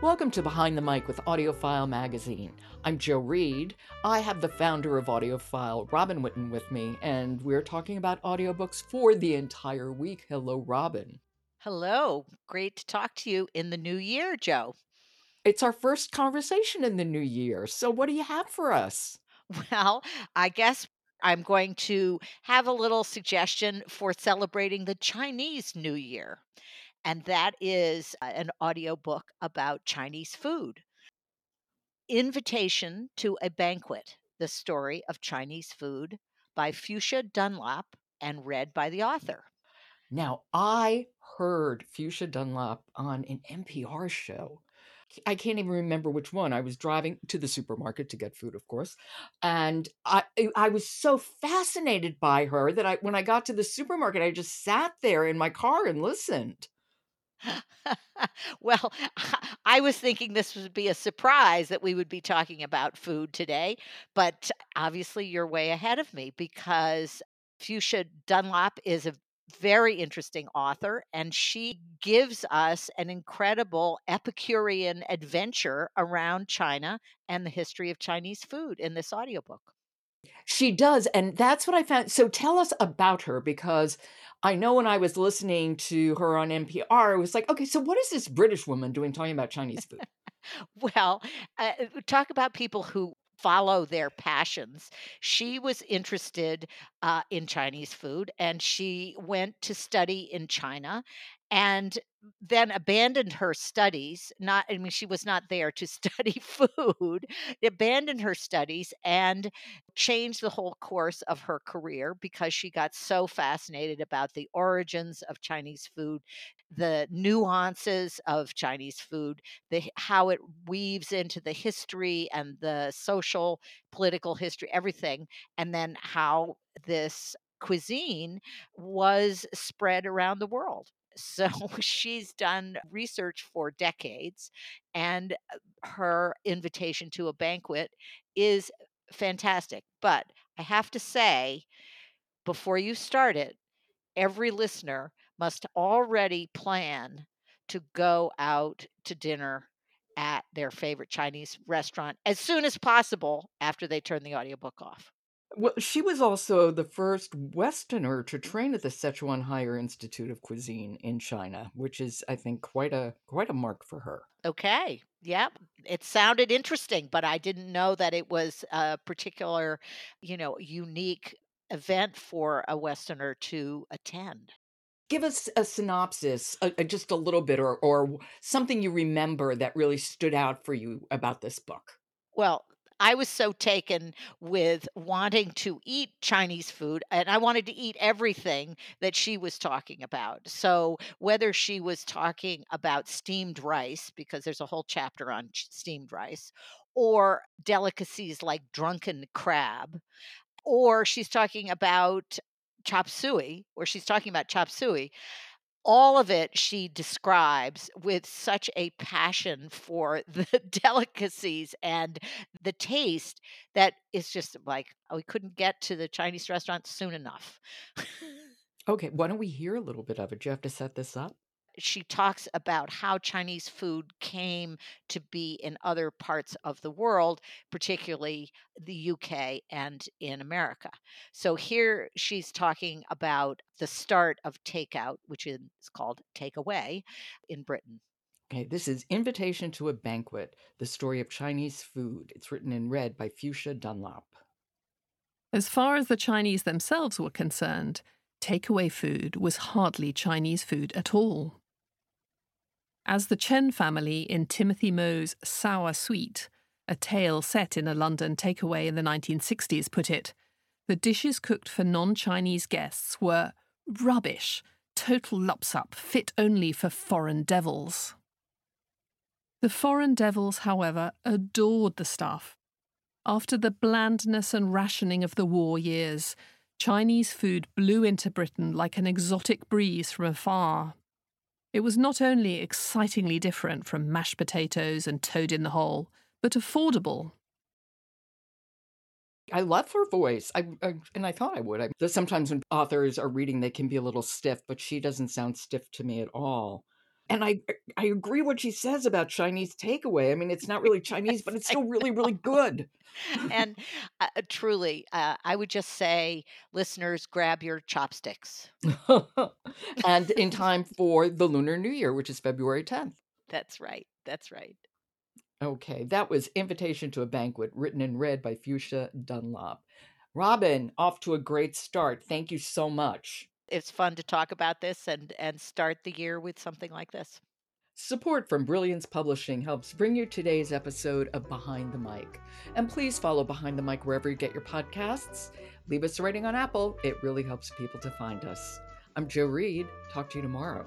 Welcome to Behind the Mic with AudioFile Magazine. I'm Jo Reed. I have the founder of AudioFile, Robin Whitten, with me, and we're talking about audiobooks for the entire week. Hello, Robin. Hello. Great to talk to you in the new year, Jo. It's our first conversation in the new year. So, what do you have for us? Well, I guess I'm going to have a little suggestion for celebrating the Chinese New Year. And that is uh, an audiobook about Chinese food. Invitation to a Banquet The Story of Chinese Food by Fuchsia Dunlop and read by the author. Now, I heard Fuchsia Dunlop on an NPR show. I can't even remember which one. I was driving to the supermarket to get food, of course, and I I was so fascinated by her that I when I got to the supermarket, I just sat there in my car and listened. well, I was thinking this would be a surprise that we would be talking about food today, but obviously you're way ahead of me because Fuchsia Dunlop is a very interesting author, and she gives us an incredible Epicurean adventure around China and the history of Chinese food in this audiobook. She does, and that's what I found. So tell us about her because I know when I was listening to her on NPR, it was like, okay, so what is this British woman doing talking about Chinese food? well, uh, talk about people who follow their passions. She was interested uh, in Chinese food and she went to study in China and then abandoned her studies not i mean she was not there to study food abandoned her studies and changed the whole course of her career because she got so fascinated about the origins of chinese food the nuances of chinese food the how it weaves into the history and the social political history everything and then how this cuisine was spread around the world so she's done research for decades, and uh, her invitation to a banquet is fantastic. But I have to say, before you start it, every listener must already plan to go out to dinner at their favorite Chinese restaurant as soon as possible after they turn the audiobook off. Well, she was also the first Westerner to train at the Sichuan Higher Institute of Cuisine in China, which is, I think, quite a quite a mark for her. Okay. Yep. It sounded interesting, but I didn't know that it was a particular, you know, unique event for a Westerner to attend. Give us a synopsis, uh, uh, just a little bit, or or something you remember that really stood out for you about this book. Well, I was so taken with wanting to eat Chinese food and I wanted to eat everything that she was talking about. So, whether she was talking about steamed rice, because there's a whole chapter on steamed rice, or delicacies like drunken crab, or she's talking about chop suey, or she's talking about chop suey all of it she describes with such a passion for the delicacies and the taste that it's just like oh, we couldn't get to the Chinese restaurant soon enough. okay, why don't we hear a little bit of it? Do you have to set this up? She talks about how Chinese food came to be in other parts of the world, particularly the UK and in America. So here she's talking about the start of takeout, which is called takeaway in Britain. Okay, this is Invitation to a Banquet, the story of Chinese food. It's written in red by Fuchsia Dunlop. As far as the Chinese themselves were concerned, takeaway food was hardly Chinese food at all. As the Chen family in Timothy Mo's Sour Sweet, a tale set in a London takeaway in the 1960s, put it, the dishes cooked for non Chinese guests were rubbish, total lupsup, fit only for foreign devils. The foreign devils, however, adored the stuff. After the blandness and rationing of the war years, Chinese food blew into Britain like an exotic breeze from afar. It was not only excitingly different from mashed potatoes and toad in the hole, but affordable. I love her voice. I, I and I thought I would. I, sometimes when authors are reading, they can be a little stiff, but she doesn't sound stiff to me at all and I I agree what she says about Chinese takeaway. I mean, it's not really Chinese, but it's still really really good. and uh, uh, truly, uh, I would just say, listeners, grab your chopsticks. and in time for the Lunar New Year, which is February 10th. That's right. That's right. Okay, that was Invitation to a Banquet, written and read by Fuchsia Dunlop. Robin, off to a great start. Thank you so much. It's fun to talk about this and and start the year with something like this. Support from Brilliance Publishing helps bring you today's episode of Behind the Mic. And please follow Behind the Mic wherever you get your podcasts. Leave us a rating on Apple, it really helps people to find us. I'm Jo Reed. Talk to you tomorrow.